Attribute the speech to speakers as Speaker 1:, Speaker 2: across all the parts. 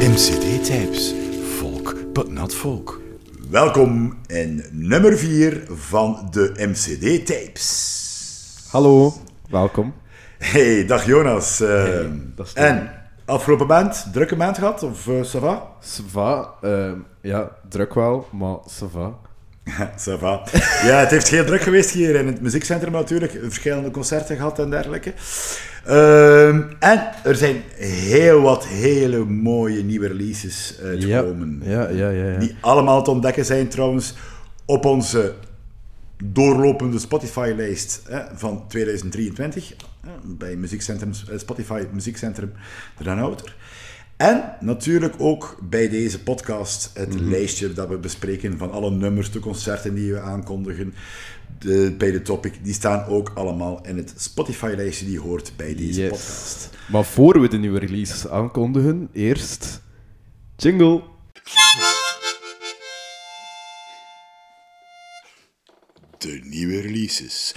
Speaker 1: MCD-tapes. Folk, but not folk.
Speaker 2: Welkom in nummer 4 van de MCD-tapes.
Speaker 3: Hallo, welkom.
Speaker 2: Hey, dag Jonas. Eh,
Speaker 3: dat is het.
Speaker 2: en, afgelopen maand, drukke maand gehad, of uh, ça va?
Speaker 3: Ça va, ehm, ja, druk wel, maar ça va.
Speaker 2: ça va. Ja, het heeft heel druk geweest hier in het muziekcentrum natuurlijk. Verschillende concerten gehad en dergelijke. Ehm, en er zijn heel wat hele mooie nieuwe releases uitgekomen.
Speaker 3: Ja, ja, ja, ja.
Speaker 2: Die allemaal te ontdekken zijn trouwens op onze doorlopende Spotify-lijst van 2023. hè, bij muziekcentrum, eh, Spotify Muziekcentrum de Den Outer. En natuurlijk ook bij deze podcast het
Speaker 3: Mhm.
Speaker 2: lijstje dat we bespreken van alle nummers, de concerten die we aankondigen. De, bij de topic, die staan ook allemaal in het Spotify-lijstje die hoort bij deze
Speaker 3: Yes.
Speaker 2: podcast.
Speaker 3: Maar voor we de nieuwe releases aankondigen, eerst jingle.
Speaker 2: De nieuwe releases.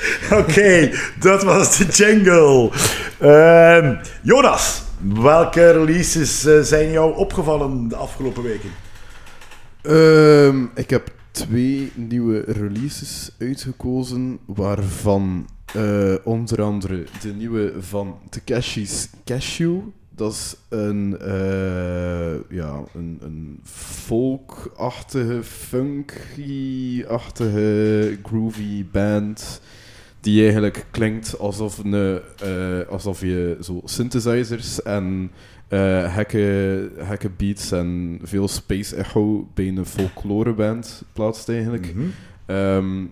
Speaker 2: Oké, dat was de jingle. Ehm, Jonas, welke releases eh, zijn jou opgevallen de afgelopen weken?
Speaker 3: Ehm, ik heb twee nieuwe releases uitgekozen, waarvan eh, onder andere de nieuwe van Takeshi's Cashew. Dat is een, eh, ja, een, een folk-achtige, funky-achtige, groovy band. Die eigenlijk klinkt alsof, een, eh, alsof je zo synthesizers en gekke, gekke beats en veel space echo bij een folkloreband plaatst eigenlijk.
Speaker 2: Mhm.
Speaker 3: Ehm,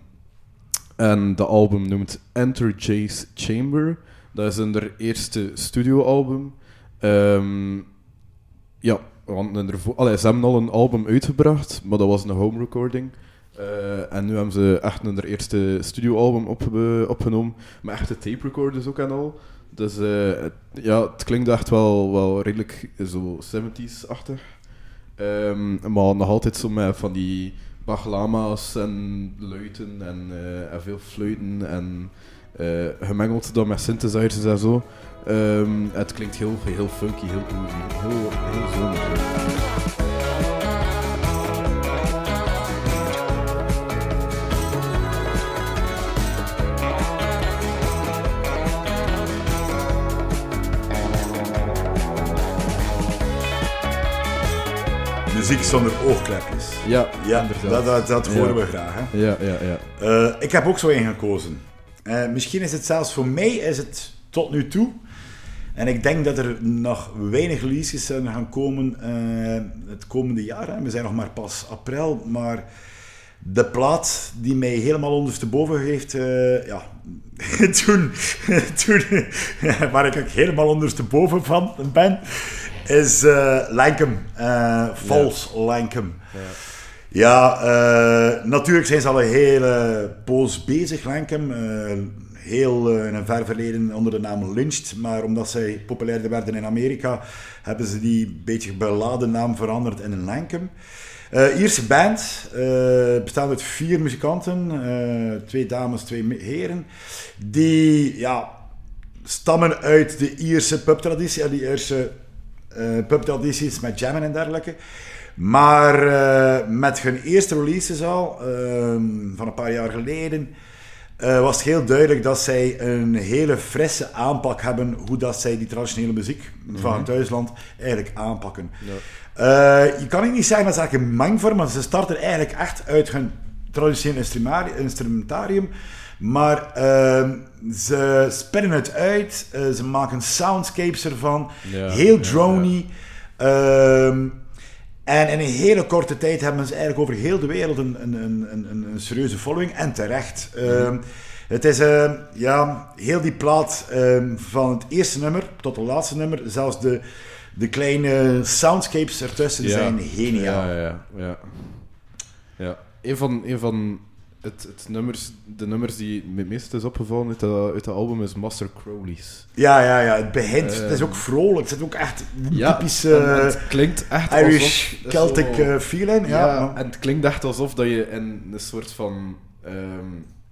Speaker 3: en de album noemt Enter Jay's Chamber. Dat is hun eerste studioalbum. Ehm ja, want hun ervo- allee, ze hebben al een album uitgebracht, maar dat was een home recording. Eh, en nu hebben ze echt hun eerste studioalbum opge- opgenomen, met echte tape recorders ook en al. Dus eh, het, ja, het klinkt echt wel, wel redelijk zo 70s-achtig. Ehm, maar nog altijd zo met van die baglama's en luiten en, eh, veel fluiten en eh, gemengeld dan met synthesizers en zo. Ehm, het klinkt heel, heel funky, heel groovy, heel, heel zomer.
Speaker 2: Muziek zonder oogklepjes.
Speaker 3: Ja,
Speaker 2: Ja,
Speaker 3: inderdaad.
Speaker 2: dat, dat, dat horen
Speaker 3: Ja.
Speaker 2: we graag. Hè?
Speaker 3: Ja, ja, ja.
Speaker 2: Eh, ik heb ook zo één gekozen. Eh, misschien is het zelfs voor mij is het tot nu toe. En ik denk dat er nog weinig releases zullen gaan komen eh, het komende jaar. Hè. We zijn nog maar pas april, maar de plaat die mij helemaal ondersteboven heeft, ja, toen, toen waar ik ook helemaal ondersteboven van ben, is eh Lankum, eh False Lankum. Ja, eh, natuurlijk zijn ze al een hele poos bezig, Lankum. Heel in een ver verleden onder de naam Lynched. Maar omdat zij populairder werden in Amerika, hebben ze die beetje beladen naam veranderd in een Lankum. Eh Ierse band, eh bestaat uit vier muzikanten, twee dames, twee heren, die ja, stammen uit de Ierse pubtraditie, en die Ierse eh pubtradities met jammen en dergelijke. Maar eh, met hun eerste releases al, ehm, van een paar jaar geleden, eh, was het heel duidelijk dat zij een hele frisse aanpak hebben hoe dat zij die traditionele muziek van het thuisland eigenlijk aanpakken. Eh, je kan niet zeggen dat ze eigenlijk een mengvorm, maar ze starten eigenlijk echt uit hun traditionele instrumari- instrumentarium. Maar ehm, ze spinnen het uit, eh, ze maken soundscapes ervan,
Speaker 3: Ja,
Speaker 2: heel
Speaker 3: ja,
Speaker 2: drony. ehm, en in een hele korte tijd hebben ze eigenlijk over heel de wereld een, een, een, een, een serieuze following. En terecht. Ehm, het is ja, heel die plaat van het eerste nummer tot het laatste nummer. Zelfs de, de kleine soundscapes ertussen zijn geniaal.
Speaker 3: Ja, ja, ja. ja. Een van, een van het, het nummers, de nummers die me het meest is opgevallen uit dat, uit dat album is Master Crowley's.
Speaker 2: Ja, ja, ja. Het begint.
Speaker 3: Ehm.
Speaker 2: het is ook vrolijk. Het zit ook echt
Speaker 3: Ja,
Speaker 2: typische
Speaker 3: het klinkt echt
Speaker 2: Irish
Speaker 3: alsof...
Speaker 2: Celtic
Speaker 3: zo-
Speaker 2: eh, feeling. Ja,
Speaker 3: Ja, en het klinkt echt alsof dat je in een soort van ehm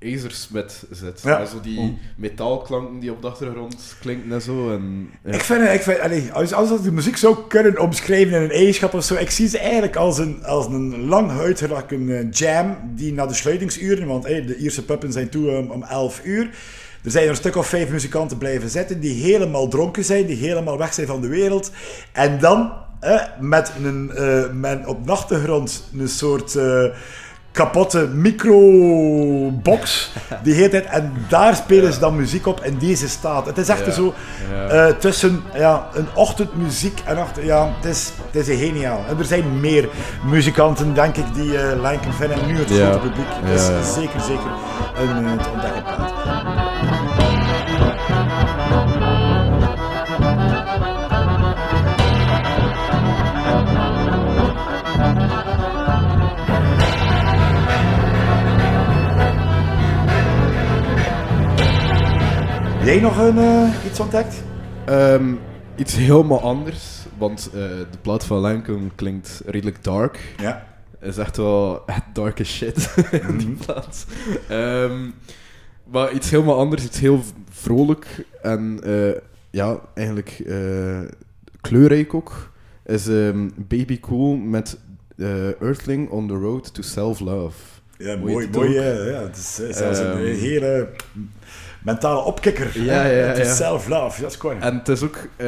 Speaker 3: ijzersmid zit.
Speaker 2: Ja.
Speaker 3: Zo die metaalklanken die op de achtergrond klinken en zo. En, ja.
Speaker 2: Ik vind, ik vind als, als ik de muziek zou kunnen omschrijven in een eigenschap of zo, ik zie ze eigenlijk als een, als een lang uitgerakken eh, jam die na de sluitingsuren, want hey, de Ierse puppen zijn toe um, om 11 uur. Er zijn er een stuk of vijf muzikanten blijven zitten die helemaal dronken zijn, die helemaal weg zijn van de wereld. En dan eh, met, een, met op de achtergrond een soort kapotte microbox die hele tijd. En daar spelen ze dan muziek op in deze staat. Het is echt zo eh, tussen ja, een ochtendmuziek en achter, ja, het is, het is geniaal. En er zijn meer muzikanten, denk ik, die eh Lincoln vinden. En nu het grote publiek. Het
Speaker 3: ja.
Speaker 2: zeker, zeker een eh, te ontdekken plaat. Jij nog een, eh, iets ontdekt?
Speaker 3: Ehm, iets helemaal anders, want eh, de plaat van Lancome klinkt redelijk dark.
Speaker 2: Ja.
Speaker 3: is echt wel echt dark as shit, die plaat. Ehm, maar iets helemaal anders, iets heel vrolijk en eh, ja, eigenlijk kleurrijk ook, is ehm, Baby Cool met Earthling on the Road to Self-Love.
Speaker 2: Ja,
Speaker 3: Mooi
Speaker 2: mooi, eh, ja, het is, zelfs een hele mentale opkikker.
Speaker 3: Ja,
Speaker 2: hè.
Speaker 3: ja,
Speaker 2: Het is
Speaker 3: ja.
Speaker 2: self-love, dat is cool.
Speaker 3: En het is ook... eh,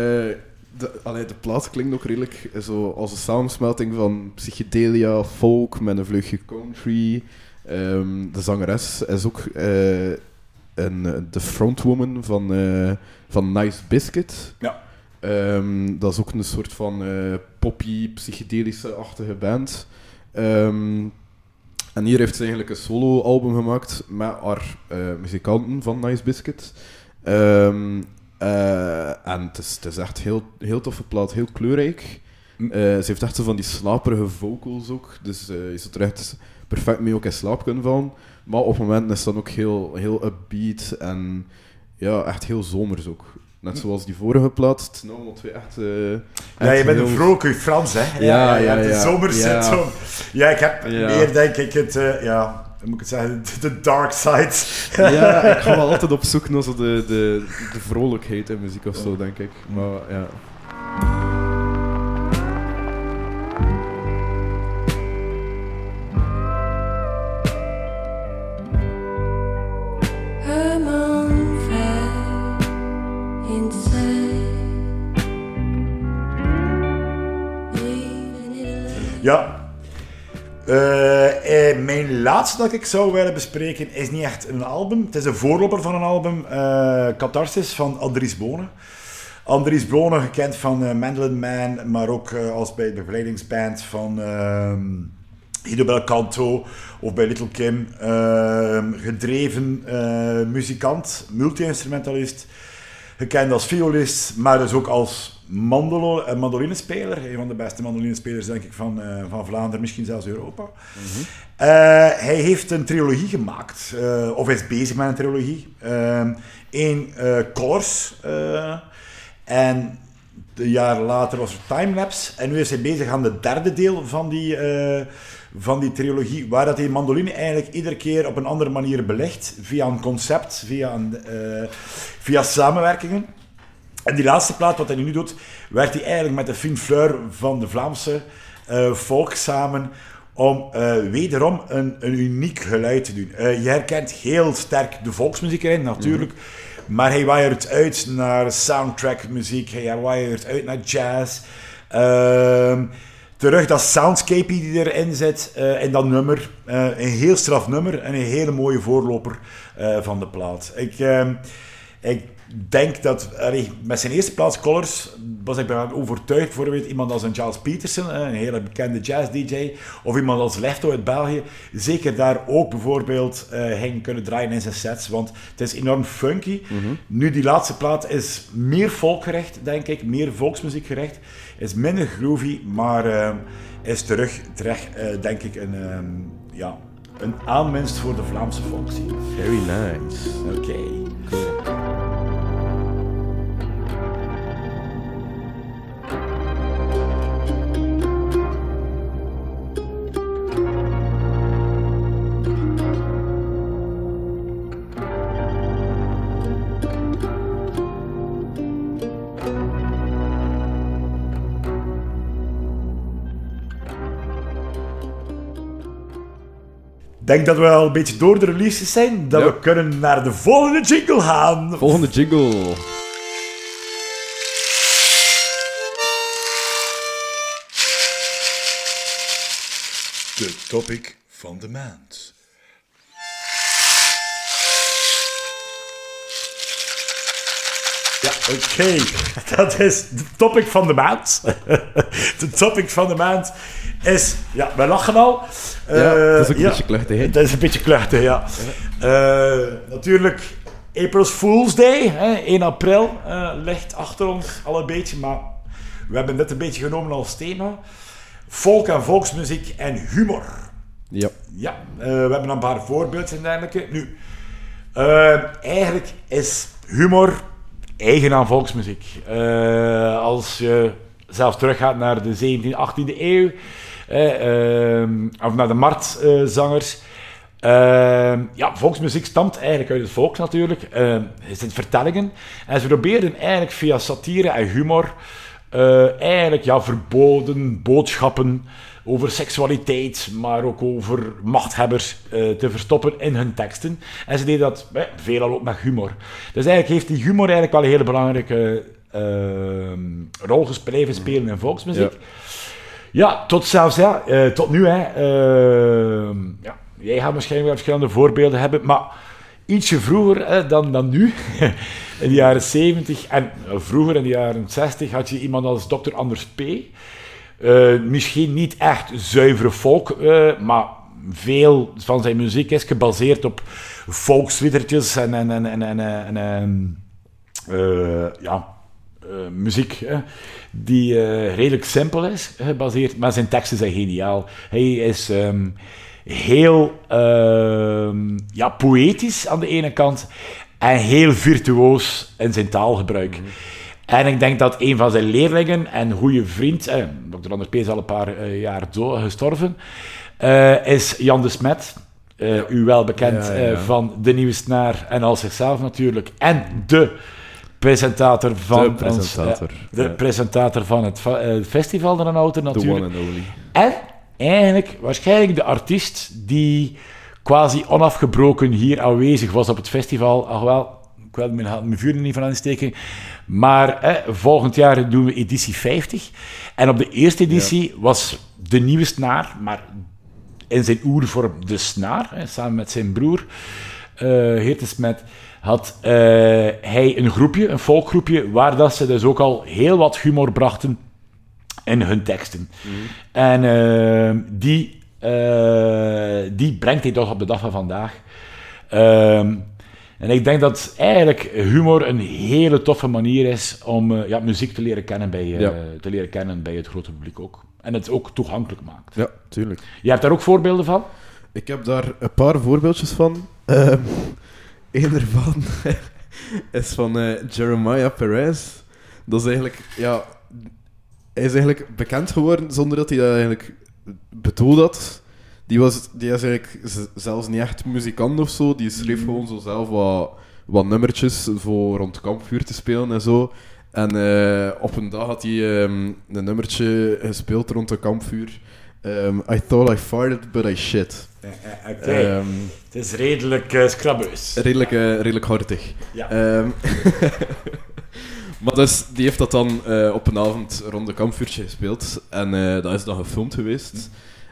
Speaker 3: de, allee, de plaat klinkt ook redelijk zo als een samensmelting van psychedelia, folk met een vleugje country. Ehm, de zangeres is ook eh, een, de frontwoman van, eh, van Nice Biscuit.
Speaker 2: Ja.
Speaker 3: Ehm, dat is ook een soort van poppy, psychedelische-achtige band. Ehm, en hier heeft ze eigenlijk een solo-album gemaakt met haar eh, muzikanten van Nice Biscuit. Ehm, eh, en het is, het is echt heel, heel toffe plaat, heel kleurrijk. Eh, ze heeft echt zo van die slaperige vocals ook. Dus je zult er echt perfect mee ook in slaap kunnen vallen. Maar op momenten is dan ook heel, heel upbeat en ja, echt heel zomers ook. Net zoals die vorige plaat. Het allemaal twee echt...
Speaker 2: Ja, je bent
Speaker 3: heel-
Speaker 2: een vrolijke Frans, hè?
Speaker 3: Ja,
Speaker 2: je
Speaker 3: ja,
Speaker 2: hebt de
Speaker 3: ja.
Speaker 2: zomersyndroom. Ja. ik heb
Speaker 3: Ja.
Speaker 2: meer, denk ik, het, eh, ja, moet ik het zeggen, de dark side.
Speaker 3: Ja, ik ga wel altijd op zoek naar zo de, de, de vrolijkheid in muziek of zo, denk ik. Maar ja.
Speaker 2: Dat ik zou willen bespreken is niet echt een album. Het is een voorloper van een album. eh Catharsis van Andries Bonen. Andries Bonen, gekend van eh Mandolin Man, maar ook eh, als bij de begeleidingsband van Guido Belcanto of bij Little Kim. Ehm, gedreven muzikant, multi-instrumentalist. Gekend als violist, maar dus ook als mandolo, eh, mandolinespeler. Een van de beste mandolinesspelers, denk ik, van, eh, van Vlaanderen, misschien zelfs Europa. Eh, hij heeft een trilogie gemaakt, of is bezig met een trilogie. Eén Colors. en een jaar later was er Timelapse. En nu is hij bezig aan de derde deel van die, van die trilogie, waar dat hij mandoline eigenlijk iedere keer op een andere manier belegt, via een concept, via, een, via samenwerkingen. En die laatste plaat, wat hij nu doet, werkt hij eigenlijk met de Fien Fleur van de Vlaamse eh, volk samen om eh, wederom een, een uniek geluid te doen. Eh, je herkent heel sterk de volksmuziek erin, natuurlijk. Maar hij waaiert uit naar soundtrack-muziek, hij waaiert uit naar jazz. Ehm, terug dat soundscape die erin zit in dat nummer. Een heel straf nummer en een hele mooie voorloper van de plaat. Ik, ehm, ik denk dat allee, met zijn eerste plaats Colors was ik ervan overtuigd. Bijvoorbeeld iemand als een Charles Peterson, een hele bekende jazz-dj, of iemand als Lefto uit België, zeker daar ook bijvoorbeeld eh ging kunnen draaien in zijn sets, want het is enorm funky. Nu, die laatste plaat is meer volkgerecht, denk ik, meer volksmuziekgerecht, is minder groovy, maar eh, is terug, terecht, eh, denk ik, een, ehm, ja, een aanwinst voor de Vlaamse volkszien.
Speaker 3: Very nice.
Speaker 2: Oké. Denk dat we al een beetje door de releases zijn. Dat
Speaker 3: Ja.
Speaker 2: we kunnen naar de volgende jingle gaan.
Speaker 3: Volgende jingle.
Speaker 1: De topic van de maand.
Speaker 2: Oké. Dat is de topic van de maand. de topic van de maand is... Ja, wij lachen al.
Speaker 3: Ja,
Speaker 2: Eh,
Speaker 3: dat is ook een
Speaker 2: ja.
Speaker 3: beetje kluchtig, hè?
Speaker 2: Dat is een beetje kluchtig, ja. Eh, natuurlijk, April's Fool's Day, hè, 1 april, eh, ligt achter ons al een beetje, maar we hebben dit een beetje genomen als thema. Volk en volksmuziek en humor.
Speaker 3: Ja.
Speaker 2: Ja, eh, we hebben een paar voorbeelden en dergelijke. Nu, eh, eigenlijk is humor eigen aan volksmuziek. Eh, als je zelfs teruggaat naar de 17e, 18e eeuw, eh, ehm, of naar de martzangers. Ehm, ja, volksmuziek stamt eigenlijk uit het volk natuurlijk. Ehm, het zijn vertellingen. En ze probeerden eigenlijk via satire en humor eh, eigenlijk ja, verboden boodschappen over seksualiteit, maar ook over machthebbers eh, te verstoppen in hun teksten. En ze deden dat eh, veelal ook met humor. Dus eigenlijk heeft die humor eigenlijk wel een hele belangrijke ehm, rol gespeeld, spelen in volksmuziek.
Speaker 3: Ja.
Speaker 2: Ja, tot zelfs, ja, eh, tot nu, hè. Ja, jij gaat waarschijnlijk wel verschillende voorbeelden hebben, maar ietsje vroeger hè, dan, dan nu, in de jaren 70 en eh, vroeger in de jaren 60, had je iemand als Dr. Anders P. Eh, misschien niet echt zuivere folk, eh, maar veel van zijn muziek is gebaseerd op volksliedertjes en, en, en, en, en, en, en, eh, ja, muziek hè, die redelijk simpel is, gebaseerd, maar zijn teksten zijn geniaal. Hij is ehm, heel ehm, ja, poëtisch aan de ene kant en heel virtuoos in zijn taalgebruik. En ik denk dat een van zijn leerlingen en goede vriend, eh, Dr. Anders P. is al een paar eh, jaar do- gestorven, eh, is Jan de Smet. Eh, U wel bekend
Speaker 3: Ja,
Speaker 2: eh,
Speaker 3: ja.
Speaker 2: van De Nieuwe Snaar en al zichzelf natuurlijk. En de presentator van,
Speaker 3: De
Speaker 2: ons,
Speaker 3: presentator,
Speaker 2: eh, de presentator van het eh, festival de Auto
Speaker 3: The
Speaker 2: natuurlijk.
Speaker 3: one and only.
Speaker 2: En eigenlijk waarschijnlijk de artiest die quasi onafgebroken hier aanwezig was op het festival. Ach wel, ik wil mijn, mijn vuur er niet van aansteken. Maar eh, volgend jaar doen we editie 50. En op de eerste editie was de nieuwe snaar, maar in zijn oervorm de snaar, hè, samen met zijn broer, eh Heerte Smet, had eh, hij een groepje, een folkgroepje, waar dat ze dus ook al heel wat humor brachten in hun teksten. En eh, die, die brengt hij toch op de dag van vandaag. En ik denk dat eigenlijk humor een hele toffe manier is om eh, ja, muziek te leren, kennen bij, eh,
Speaker 3: Ja.
Speaker 2: te leren kennen bij het grote publiek ook. En het ook toegankelijk maakt.
Speaker 3: Ja, tuurlijk.
Speaker 2: Je hebt daar ook voorbeelden van?
Speaker 3: Ik heb daar een paar voorbeeldjes van. Ehm Eén daarvan is van eh, Jeremiah Perez. Dat is eigenlijk, ja, hij is eigenlijk bekend geworden zonder dat hij dat eigenlijk bedoeld had. Die, was, die is eigenlijk zelfs niet echt muzikant of zo. Die schreef gewoon zo zelf wat, wat nummertjes voor rond kampvuur te spelen en zo. En eh, op een dag had hij ehm, een nummertje gespeeld rond een kampvuur. Ehm, I thought I farted, but I shit.
Speaker 2: Oké.
Speaker 3: Ehm,
Speaker 2: het is redelijk uh,
Speaker 3: redelijk, eh, redelijk hartig.
Speaker 2: Ja.
Speaker 3: Maar dus, die heeft dat dan eh, op een avond rond een kampvuurtje gespeeld. En eh, dat is dan gefilmd geweest.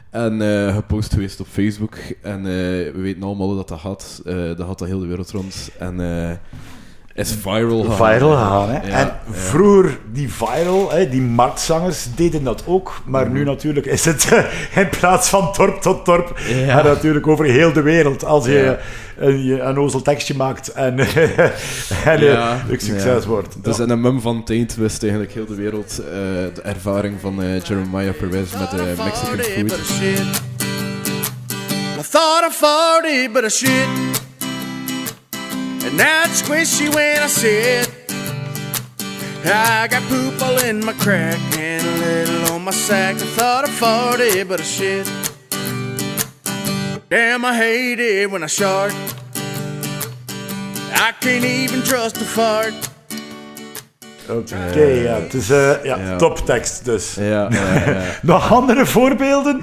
Speaker 3: En eh, gepost geweest op Facebook. En eh, we weten allemaal dat dat gaat. Eh, dat gaat de hele wereld rond. En is viral
Speaker 2: gaan, hè?
Speaker 3: Ja,
Speaker 2: en
Speaker 3: ja.
Speaker 2: vroeger, die viral, hè, die marktzangers deden dat ook. Maar
Speaker 3: Mhm.
Speaker 2: nu natuurlijk is het eh, in plaats van dorp tot dorp,
Speaker 3: Ja.
Speaker 2: en natuurlijk over heel de wereld. Als je
Speaker 3: Ja.
Speaker 2: een, je een ozel tekstje maakt en, en
Speaker 3: Ja,
Speaker 2: eh, een succes
Speaker 3: ja.
Speaker 2: wordt.
Speaker 3: Dus
Speaker 2: Ja.
Speaker 3: in een mum van Taint wist eigenlijk heel de wereld eh, de ervaring van eh, Jeremiah Perez met de Mexican food.
Speaker 4: I thought I farted, but I shit. And now it's squishy when I sit. I got poop all in my crack and a little on my sack. I thought I farted, but I shit. Damn, I hate it when I shart. I can't even trust a fart.
Speaker 2: Oké, ja, het is eh, ja,
Speaker 3: ja.
Speaker 2: toptekst dus.
Speaker 3: Ja.
Speaker 2: Nog andere voorbeelden?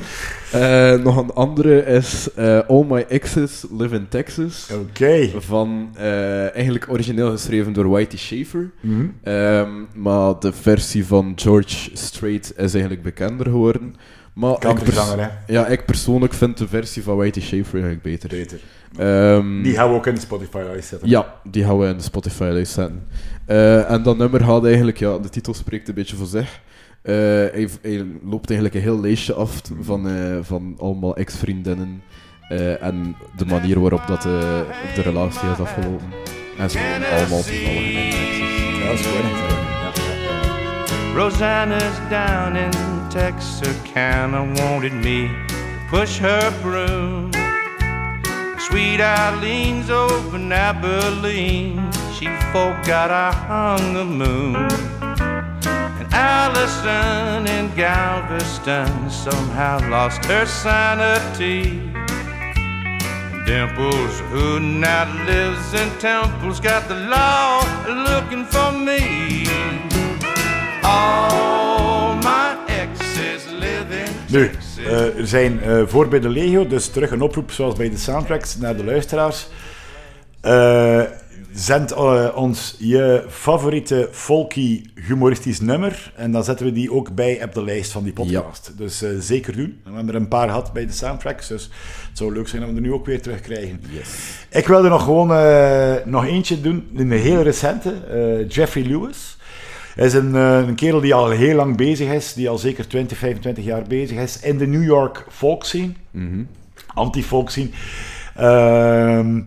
Speaker 3: Eh, nog een andere is eh, All My Exes Live in Texas.
Speaker 2: Oké.
Speaker 3: Van eigenlijk origineel geschreven door Whitey Schaefer.
Speaker 2: Mhm.
Speaker 3: Ehm, maar de versie van George Strait is eigenlijk bekender geworden. Maar ik,
Speaker 2: hè.
Speaker 3: ja, ik persoonlijk vind de versie van Whitey Schaefer eigenlijk beter.
Speaker 2: Beter.
Speaker 3: Ehm,
Speaker 2: Die gaan we ook in de Spotify-lijst zetten.
Speaker 3: ja, die gaan we in de Spotify-lijst zetten. Eh, en dat nummer gaat eigenlijk, ja, de titel spreekt een beetje voor zich. Eh, hij, loopt eigenlijk een heel lijstje af van, eh, van allemaal ex-vriendinnen. en de manier waarop dat, de relatie is afgelopen. En ze allemaal toevallig.
Speaker 2: Ja, dat is.
Speaker 4: Rosanna's down in Texarkana wanted me push her broom. Sweet Eileen's over Abilene. She forgot I hung the moon. And Allison in Galveston somehow lost her sanity. And Dimples, who now lives in Temple's got the law looking for me. All my exes live in
Speaker 2: Nu,
Speaker 4: Texas.
Speaker 2: eh, er zijn eh, voor bij de Legio, dus terug een oproep zoals bij de soundtracks naar de luisteraars. Eh, zend eh, ons je favoriete folky humoristisch nummer en dan zetten we die ook bij op de lijst van die podcast. Dus eh, zeker doen. We hebben er een paar gehad bij de soundtracks, dus het zou leuk zijn dat we er nu ook weer terugkrijgen. Ik wilde nog gewoon eh, nog eentje doen, een hele recente, Jeffrey Lewis. Hij is een, een kerel die al heel lang bezig is, die al zeker 20, 25 jaar bezig is in de New York folk scene, anti-folk scene. Ehm,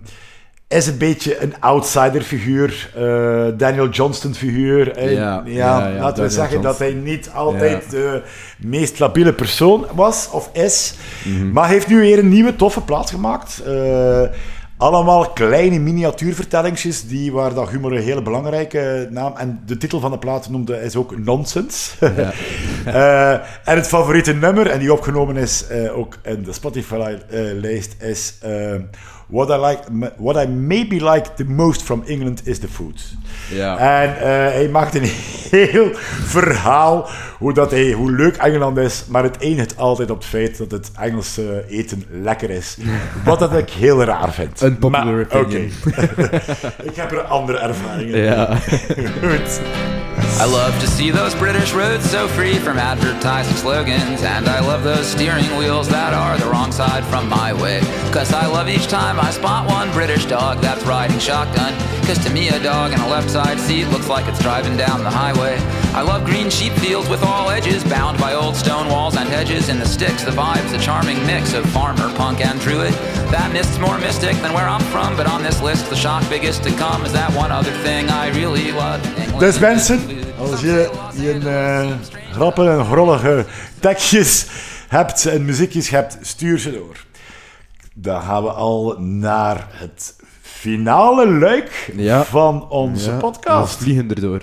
Speaker 2: is een beetje een outsider figuur, eh, Daniel Johnston figuur. Eh,
Speaker 3: Ja,
Speaker 2: ja,
Speaker 3: ja, ja,
Speaker 2: laten we zeggen dat hij niet altijd
Speaker 3: Ja.
Speaker 2: de meest labiele persoon was of is.
Speaker 3: Mhm.
Speaker 2: Maar heeft nu weer een nieuwe toffe plaat gemaakt. Eh, allemaal kleine miniatuurvertellingsjes die, waar dat humor een hele belangrijke naam... En de titel van de plaat noemde is ook Nonsense. Eh, en het favoriete nummer, en die opgenomen is ook in de Spotify-lijst, is... what, I like, what I maybe like the most from England is the food.
Speaker 3: Ja.
Speaker 2: En eh, hij maakt een heel verhaal hoe, dat hij, hoe leuk Engeland is, maar het eindigt altijd op het feit dat het Engelse eten lekker is. Wat dat ik heel raar vind. Maar,
Speaker 3: opinion.
Speaker 2: oké. ik heb er andere ervaringen.
Speaker 3: Ja.
Speaker 2: Goed.
Speaker 5: I love to see those British roads so free from advertising slogans. And I love those steering wheels that are the wrong side from my way. Cause I love each time I spot one British dog that's riding shotgun. Cause to me, a dog in a left side seat looks like it's driving down the highway. I love green sheep fields with all edges, bound by old stone walls and hedges. In the sticks, the vibes, a charming mix of farmer, punk, and druid. That mist's more mystic than where I'm from, but on this list, the shock biggest to come is that one other thing I really love. England.
Speaker 2: Dus mensen, als je je eh grappen en grollige tekstjes hebt en muziekjes hebt, stuur ze door. Dan gaan we al naar het finale luik
Speaker 3: Ja.
Speaker 2: van onze
Speaker 3: Ja, We
Speaker 2: podcast.
Speaker 3: vliegen erdoor.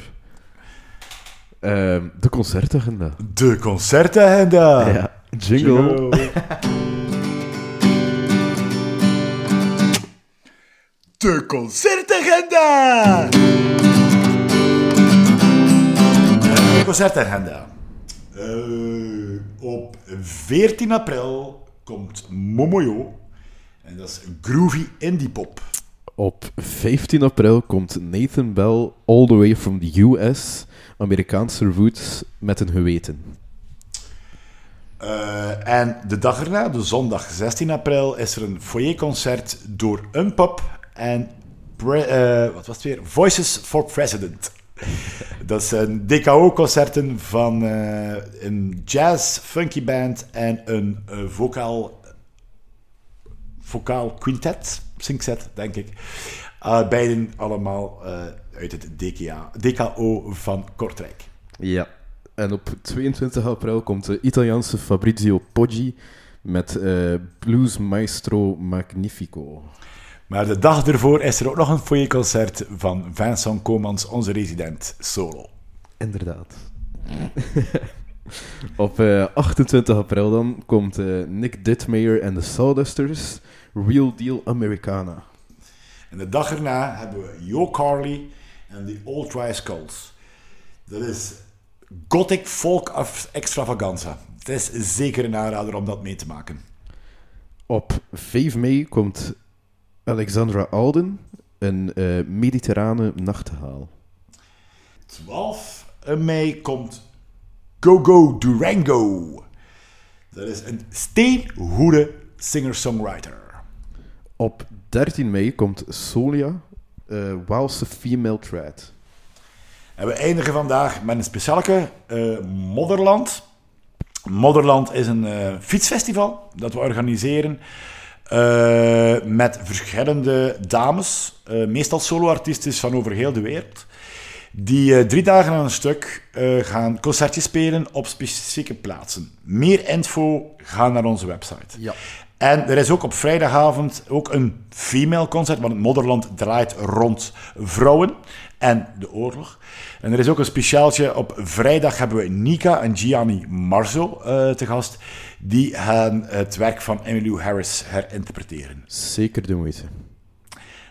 Speaker 3: Ehm, de concertagenda.
Speaker 2: De concertagenda.
Speaker 3: Ja. Jingle.
Speaker 2: De concertagenda. De concertagenda. Eh, op 14 april komt Momoyo. En dat is groovy indie pop.
Speaker 3: Op 15 april komt Nathan Bell all the way from the US, Amerikaanse roots met een geweten.
Speaker 2: Eh, en de dag erna, de zondag 16 april, is er een foyerconcert door Unpop en pre- eh, wat was het weer? Voices for President. Dat zijn DKO-concerten van eh, een jazz funky band en een vocaal, vocaal quintet, singset, denk ik. Uh, beiden allemaal eh, uit het DKA, DKO van Kortrijk.
Speaker 3: Ja. En op 22 april komt de Italiaanse Fabrizio Poggi met eh, Blues Maestro Magnifico.
Speaker 2: Maar de dag ervoor is er ook nog een foyerconcert van Vincent Komans, onze resident solo.
Speaker 3: Inderdaad. Op eh, 28 april dan komt eh, Nick Dittmeyer en de Sawdusters, Real Deal Americana.
Speaker 2: En de dag erna hebben we Joe Carly en de Old Dry Skulls. Dat is gothic folk extravaganza. Het is zeker een aanrader om dat mee te maken.
Speaker 3: Op 5 mei komt Alexandra Alden, een eh, mediterrane nachtegaal.
Speaker 2: 12 mei komt Go Go Durango. Dat is een steengoede singer-songwriter.
Speaker 3: Op 13 mei komt Solia, eh Waalse female trad.
Speaker 2: En we eindigen vandaag met een speciale eh Modderland. Modderland is een eh, fietsfestival dat we organiseren met verschillende dames, meestal soloartiesten van over heel de wereld, die eh, drie dagen aan een stuk eh, gaan concertjes spelen op specifieke plaatsen. Meer info, ga naar onze website.
Speaker 3: Ja.
Speaker 2: En er is ook op vrijdagavond ook een female concert, want het Modderland draait rond vrouwen en de oorlog. En er is ook een speciaaltje. Op vrijdag hebben we Nika en Gianni Marzo eh, te gast. Die gaan het werk van Emmylou Harris herinterpreteren.
Speaker 3: Zeker de moeite.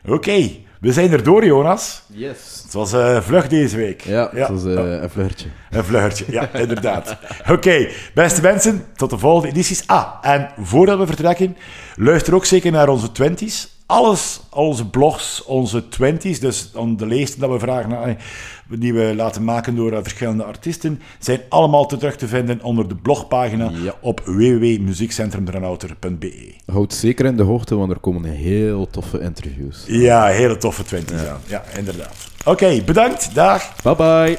Speaker 2: Oké, we zijn er door, Jonas.
Speaker 3: Yes.
Speaker 2: Het was eh vlug deze week.
Speaker 3: Ja, dat was eh, een vluchtje.
Speaker 2: Een vluggertje, ja, inderdaad. Oké, beste mensen, tot de volgende edities. Ah, en voordat we vertrekken, luister ook zeker naar onze twenties. Alles, al onze blogs, onze twenties, dus de lijsten dat we vragen, naar, die we laten maken door eh, verschillende artiesten, zijn allemaal te terug te vinden onder de blogpagina
Speaker 3: Ja.
Speaker 2: op www.muziekcentrumdranouter.be.
Speaker 3: Houd zeker in de hoogte, want er komen heel toffe interviews.
Speaker 2: Ja, hele toffe twenties aan. Ja, inderdaad. Oké, bedankt. Dag.
Speaker 3: Bye bye.